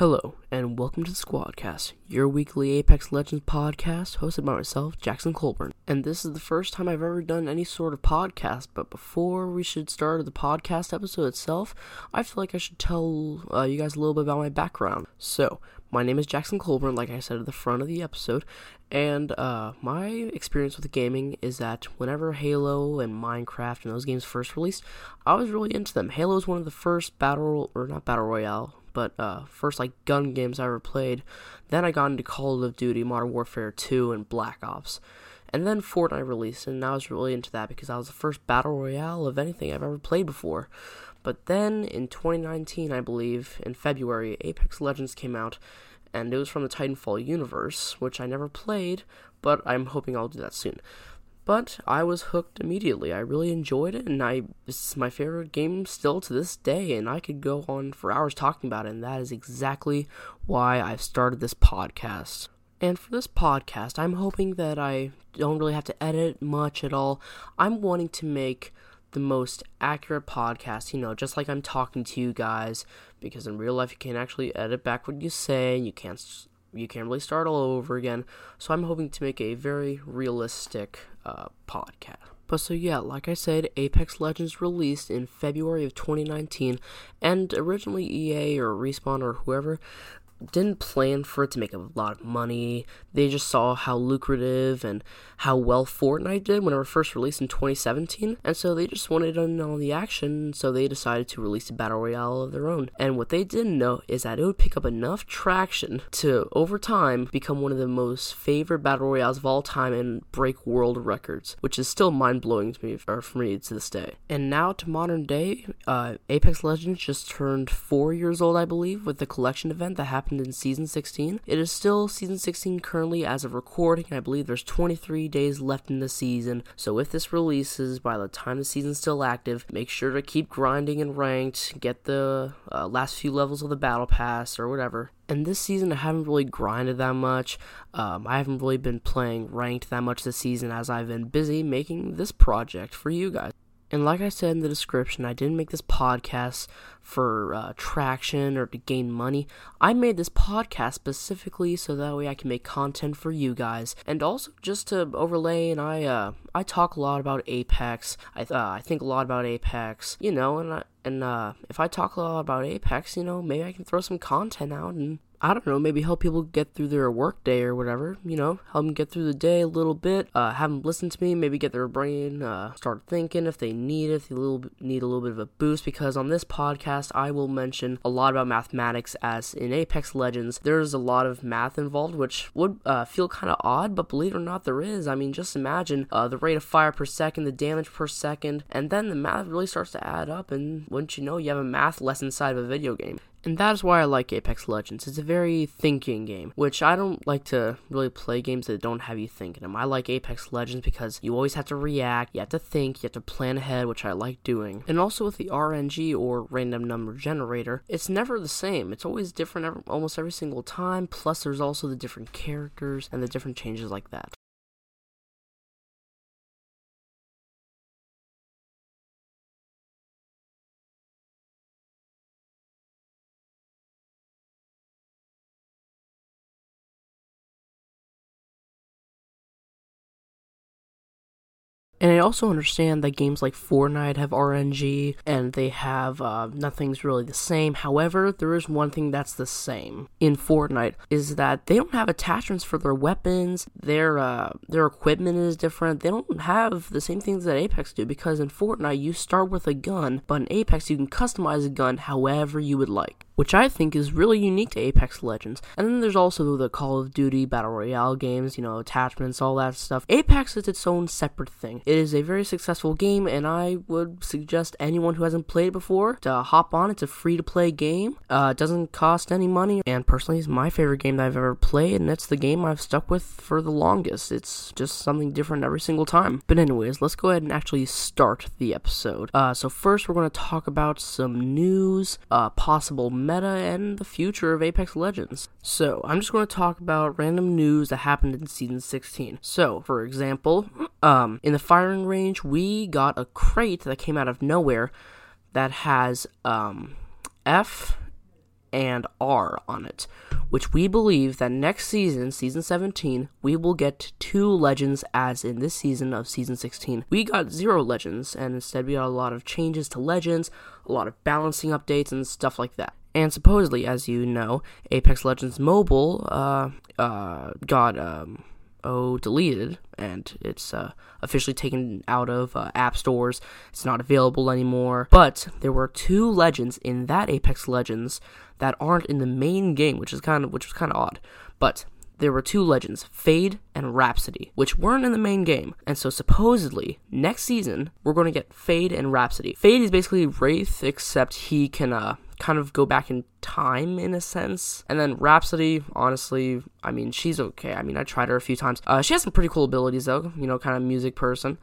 Hello, and welcome to the Squadcast, your weekly Apex Legends podcast hosted by myself, Jackson Colburn. And this is the first time I've ever done any sort of podcast, but before we should start the podcast episode itself, I feel like I should tell uh, you guys a little bit about my background. So, my name is Jackson Colburn, like I said at the front of the episode, and uh, my experience with gaming is that whenever Halo and Minecraft and those games first released, I was really into them. Halo is one of the first battle, or not battle royale, but uh, first like gun games I ever played. Then I got into Call of Duty, Modern Warfare 2, and Black Ops. And then Fortnite released, and I was really into that because that was the first battle royale of anything I've ever played before. But then in 2019, I believe, in February, Apex Legends came out, and it was from the Titanfall universe, which I never played, but I'm hoping I'll do that soon. But I was hooked immediately. I really enjoyed it, and I this is my favorite game still to this day. And I could go on for hours talking about it, and that is exactly why I've started this podcast. And for this podcast, I'm hoping that I don't really have to edit much at all. I'm wanting to make the most accurate podcast, you know, just like I'm talking to you guys, because in real life you can't actually edit back what you say, you can't you can't really start all over again. So I'm hoping to make a very realistic uh, podcast. But so yeah, like I said, Apex Legends released in February of 2019, and originally EA or Respawn or whoever didn't plan for it to make a lot of money. They just saw how lucrative and how well Fortnite did when it was first released in 2017, and so they just wanted to know the action, so they decided to release a battle royale of their own. And what they didn't know is that it would pick up enough traction to, over time, become one of the most favorite battle royales of all time and break world records, which is still mind blowing to me, or for me to this day. And now to modern day, uh, Apex Legends just turned four years old, I believe, with the collection event that happened happened in season 16. It is still season 16 currently as of recording. I believe there's 23 days left in the season. So if this releases by the time the season's still active, make sure to keep grinding and ranked, get the uh, last few levels of the battle pass or whatever. And this season, I haven't really grinded that much. Um, I haven't really been playing ranked that much this season as I've been busy making this project for you guys. And like I said in the description, I didn't make this podcast for uh, traction or to gain money. I made this podcast specifically so that way I can make content for you guys, and also just to overlay. And I, uh, I talk a lot about Apex. I, uh, I think a lot about Apex, you know, and I, and uh, if I talk a lot about Apex, you know, maybe I can throw some content out and I don't know, maybe help people get through their workday or whatever, you know, help them get through the day a little bit, uh, have them listen to me, maybe get their brain, uh, start thinking if they need it, if they little, need a little bit of a boost, because on this podcast, I will mention a lot about mathematics as in Apex Legends, there's a lot of math involved, which would uh, feel kind of odd, but believe it or not, there is. I mean, just imagine uh, the rate of fire per second, the damage per second, and then the math really starts to add up, and wouldn't you know, you have a math lesson inside of a video game. And that is why I like Apex Legends. It's a very thinking game, which I don't like to really play games that don't have you thinking them. I like Apex Legends because you always have to react, you have to think, you have to plan ahead, which I like doing. And also with the RNG or random number generator, it's never the same. It's always different every, almost every single time. Plus, there's also the different characters and the different changes like that. And I also understand that games like Fortnite have RNG and they have uh, nothing's really the same. However, there is one thing that's the same in Fortnite is that they don't have attachments for their weapons. Their uh, their equipment is different. They don't have the same things that Apex do because in Fortnite you start with a gun, but in Apex you can customize a gun however you would like which I think is really unique to Apex Legends. And then there's also the Call of Duty Battle Royale games, you know, attachments, all that stuff. Apex is its own separate thing. It is a very successful game, and I would suggest anyone who hasn't played it before to hop on. It's a free to play game, uh, it doesn't cost any money, and personally, it's my favorite game that I've ever played, and it's the game I've stuck with for the longest. It's just something different every single time. But, anyways, let's go ahead and actually start the episode. Uh, so, first, we're going to talk about some news, uh, possible meta and the future of Apex Legends. So, I'm just going to talk about random news that happened in season 16. So, for example, um, in the firing range, we got a crate that came out of nowhere that has um, F and R on it, which we believe that next season, season 17, we will get two legends as in this season of season 16. We got zero legends, and instead we got a lot of changes to legends, a lot of balancing updates, and stuff like that. And supposedly, as you know, Apex Legends Mobile uh, uh, got um, oh deleted, and it's uh, officially taken out of uh, app stores. It's not available anymore. But there were two legends in that Apex Legends that aren't in the main game, which is kind of which was kind of odd. But there were two legends, Fade and Rhapsody, which weren't in the main game. And so supposedly, next season, we're going to get Fade and Rhapsody. Fade is basically Wraith, except he can uh, kind of go back in time in a sense. And then Rhapsody, honestly, I mean, she's okay. I mean, I tried her a few times. Uh, she has some pretty cool abilities, though, you know, kind of music person.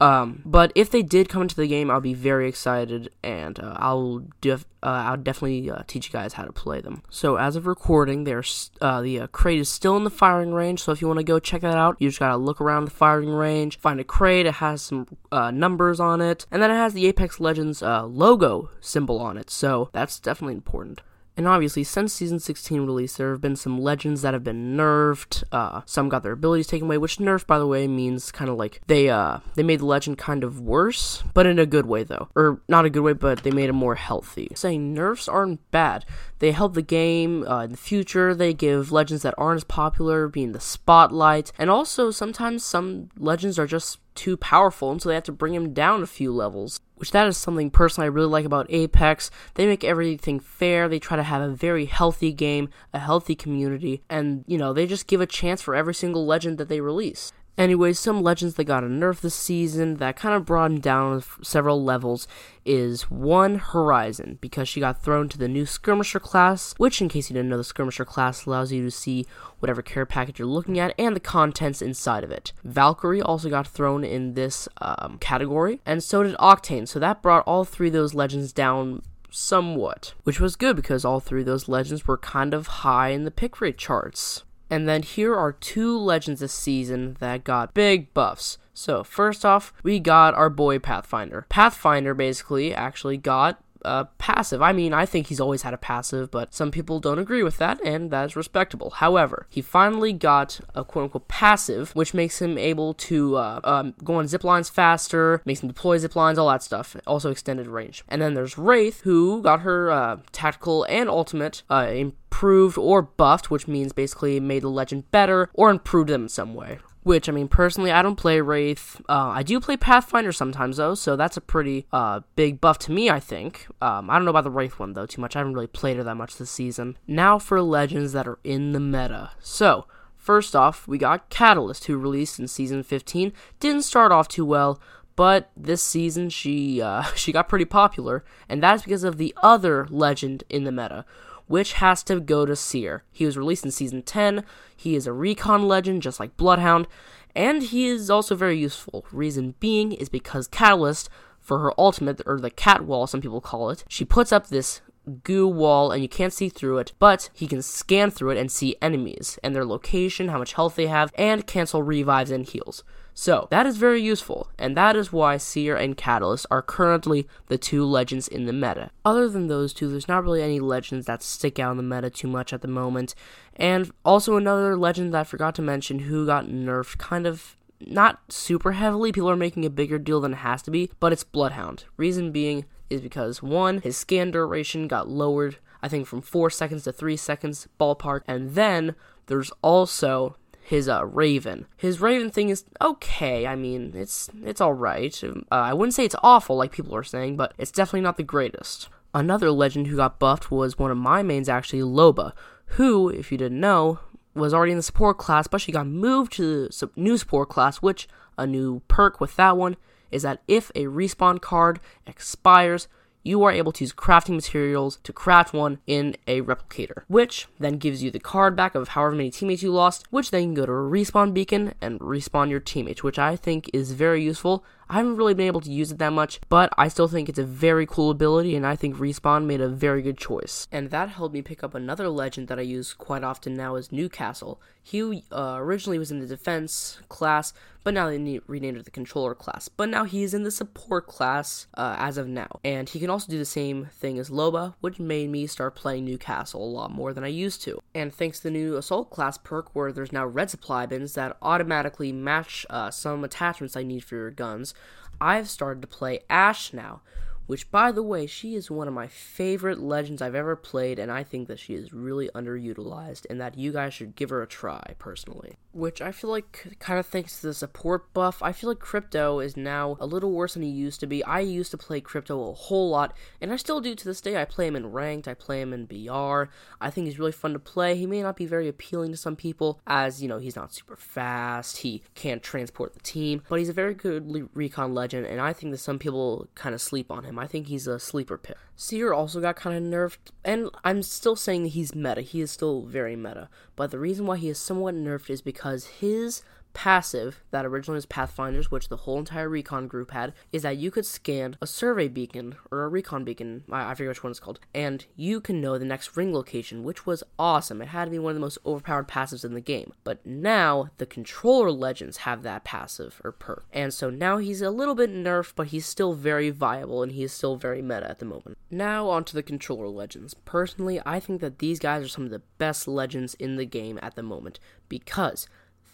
Um, but if they did come into the game, I'll be very excited, and uh, I'll def- uh, I'll definitely uh, teach you guys how to play them. So as of recording, there's uh, the uh, crate is still in the firing range. So if you want to go check that out, you just gotta look around the firing range, find a crate. It has some uh, numbers on it, and then it has the Apex Legends logo symbol on it. So that's definitely important. And obviously, since Season 16 release, there have been some legends that have been nerfed. Uh, some got their abilities taken away, which nerf, by the way, means kind of like they uh they made the legend kind of worse, but in a good way though, or not a good way, but they made it more healthy. Saying nerfs aren't bad. They help the game uh, in the future. They give legends that aren't as popular being the spotlight, and also sometimes some legends are just too powerful, and so they have to bring him down a few levels. Which that is something personally I really like about Apex. They make everything fair. They try to have a very healthy game, a healthy community, and you know they just give a chance for every single legend that they release. Anyways, some legends that got a nerf this season that kind of brought him down several levels is one Horizon because she got thrown to the new Skirmisher class, which, in case you didn't know, the Skirmisher class allows you to see whatever care package you're looking at and the contents inside of it. Valkyrie also got thrown in this um, category, and so did Octane. So that brought all three of those legends down somewhat, which was good because all three of those legends were kind of high in the pick rate charts. And then here are two legends this season that got big buffs. So, first off, we got our boy Pathfinder. Pathfinder basically actually got uh, passive. I mean, I think he's always had a passive, but some people don't agree with that, and that is respectable. However, he finally got a quote unquote passive, which makes him able to uh, um, go on zip lines faster, makes him deploy zip lines, all that stuff. Also extended range. And then there's Wraith, who got her uh, tactical and ultimate uh, improved or buffed, which means basically made the legend better or improved them in some way. Which, I mean, personally, I don't play Wraith. Uh, I do play Pathfinder sometimes, though, so that's a pretty uh, big buff to me, I think. Um, I don't know about the Wraith one, though, too much. I haven't really played her that much this season. Now for legends that are in the meta. So, first off, we got Catalyst, who released in Season 15. Didn't start off too well, but this season she uh, she got pretty popular, and that's because of the other legend in the meta, which has to go to Seer. He was released in Season 10. He is a recon legend, just like Bloodhound, and he is also very useful. Reason being is because Catalyst, for her ultimate, or the cat wall, some people call it, she puts up this goo wall and you can't see through it, but he can scan through it and see enemies and their location, how much health they have, and cancel revives and heals. So, that is very useful, and that is why Seer and Catalyst are currently the two legends in the meta. Other than those two, there's not really any legends that stick out in the meta too much at the moment. And also another legend that I forgot to mention who got nerfed kind of not super heavily. People are making a bigger deal than it has to be, but it's Bloodhound. Reason being is because one, his scan duration got lowered, I think from 4 seconds to 3 seconds ballpark, and then there's also his uh, Raven. His Raven thing is okay. I mean, it's it's all right. Uh, I wouldn't say it's awful like people are saying, but it's definitely not the greatest. Another legend who got buffed was one of my mains, actually Loba, who, if you didn't know, was already in the support class, but she got moved to the new support class, which a new perk with that one is that if a respawn card expires, you are able to use crafting materials to craft one in a replicator, which then gives you the card back of however many teammates you lost, which then you can go to a respawn beacon and respawn your teammates, which I think is very useful. I haven't really been able to use it that much, but I still think it's a very cool ability, and I think Respawn made a very good choice. And that helped me pick up another legend that I use quite often now is Newcastle. He uh, originally was in the defense class, but now they renamed it the controller class. But now he is in the support class uh, as of now. And he can also do the same thing as Loba, which made me start playing Newcastle a lot more than I used to. And thanks to the new Assault class perk, where there's now red supply bins that automatically match uh, some attachments I need for your guns, I've started to play Ash now, which, by the way, she is one of my favorite legends I've ever played, and I think that she is really underutilized, and that you guys should give her a try, personally. Which I feel like, kind of thanks to the support buff, I feel like Crypto is now a little worse than he used to be. I used to play Crypto a whole lot, and I still do to this day. I play him in Ranked, I play him in BR. I think he's really fun to play. He may not be very appealing to some people, as, you know, he's not super fast, he can't transport the team, but he's a very good recon legend, and I think that some people kind of sleep on him. I think he's a sleeper pick. Seer also got kind of nerfed, and I'm still saying that he's meta. He is still very meta. But the reason why he is somewhat nerfed is because his passive that originally was Pathfinders, which the whole entire recon group had, is that you could scan a survey beacon or a recon beacon, I, I forget which one it's called, and you can know the next ring location, which was awesome. It had to be one of the most overpowered passives in the game. But now the controller legends have that passive or perk, and so now he's a little bit nerfed, but he's still very viable and he's still very meta at the moment. Now onto the controller legends. Personally, I think that these guys are some of the best legends in the game at the moment because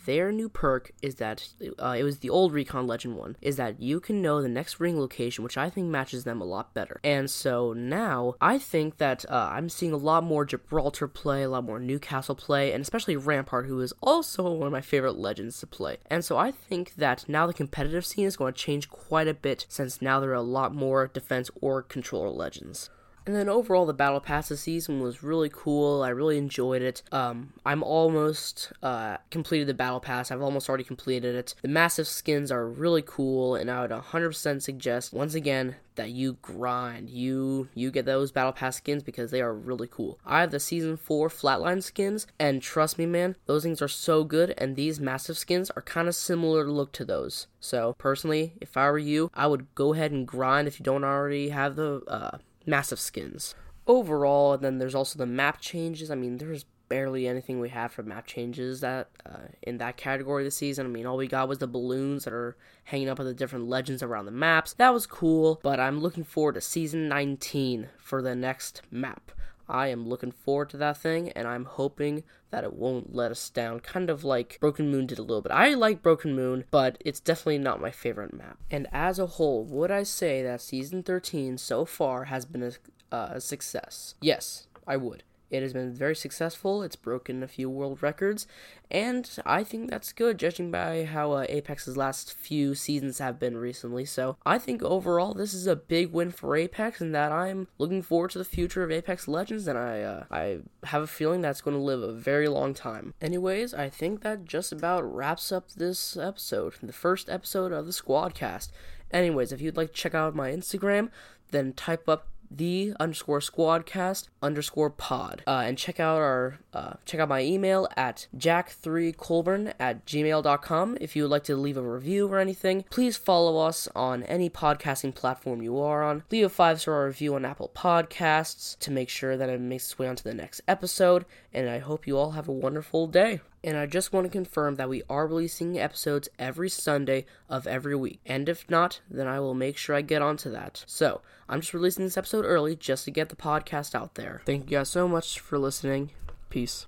their new perk is that uh, it was the old Recon Legend one, is that you can know the next ring location, which I think matches them a lot better. And so now I think that uh, I'm seeing a lot more Gibraltar play, a lot more Newcastle play, and especially Rampart, who is also one of my favorite legends to play. And so I think that now the competitive scene is going to change quite a bit since now there are a lot more defense or controller legends. And then overall, the Battle Pass this season was really cool. I really enjoyed it. Um, I'm almost uh, completed the Battle Pass. I've almost already completed it. The massive skins are really cool, and I would 100% suggest once again that you grind. You you get those Battle Pass skins because they are really cool. I have the Season 4 Flatline skins, and trust me, man, those things are so good, and these massive skins are kind of similar look to those. So, personally, if I were you, I would go ahead and grind if you don't already have the uh, massive skins. Overall, and then there's also the map changes. I mean, there's barely anything we have for map changes that uh, in that category this season. I mean, all we got was the balloons that are hanging up with the different legends around the maps. That was cool, but I'm looking forward to season 19 for the next map. I am looking forward to that thing, and I'm hoping that it won't let us down, kind of like Broken Moon did a little bit. I like Broken Moon, but it's definitely not my favorite map. And as a whole, would I say that Season 13 so far has been a, uh, a success? Yes, I would. It has been very successful. It's broken a few world records, and I think that's good, judging by how uh, Apex's last few seasons have been recently. So I think overall this is a big win for Apex, and that I'm looking forward to the future of Apex Legends, and I uh, I have a feeling that's going to live a very long time. Anyways, I think that just about wraps up this episode, the first episode of the Squadcast. Anyways, if you'd like to check out my Instagram, then type up the underscore squadcast underscore pod. Uh, and check out our uh, check out my email at jack3colburn at gmail.com if you would like to leave a review or anything. Please follow us on any podcasting platform you are on. Leave a five star review on Apple Podcasts to make sure that it makes its way onto the next episode. And I hope you all have a wonderful day and I just want to confirm that we are releasing episodes every Sunday of every week. And if not, then I will make sure I get onto that. So, I'm just releasing this episode early just to get the podcast out there. Thank you guys so much for listening. Peace.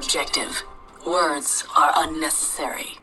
Objective. Words are unnecessary.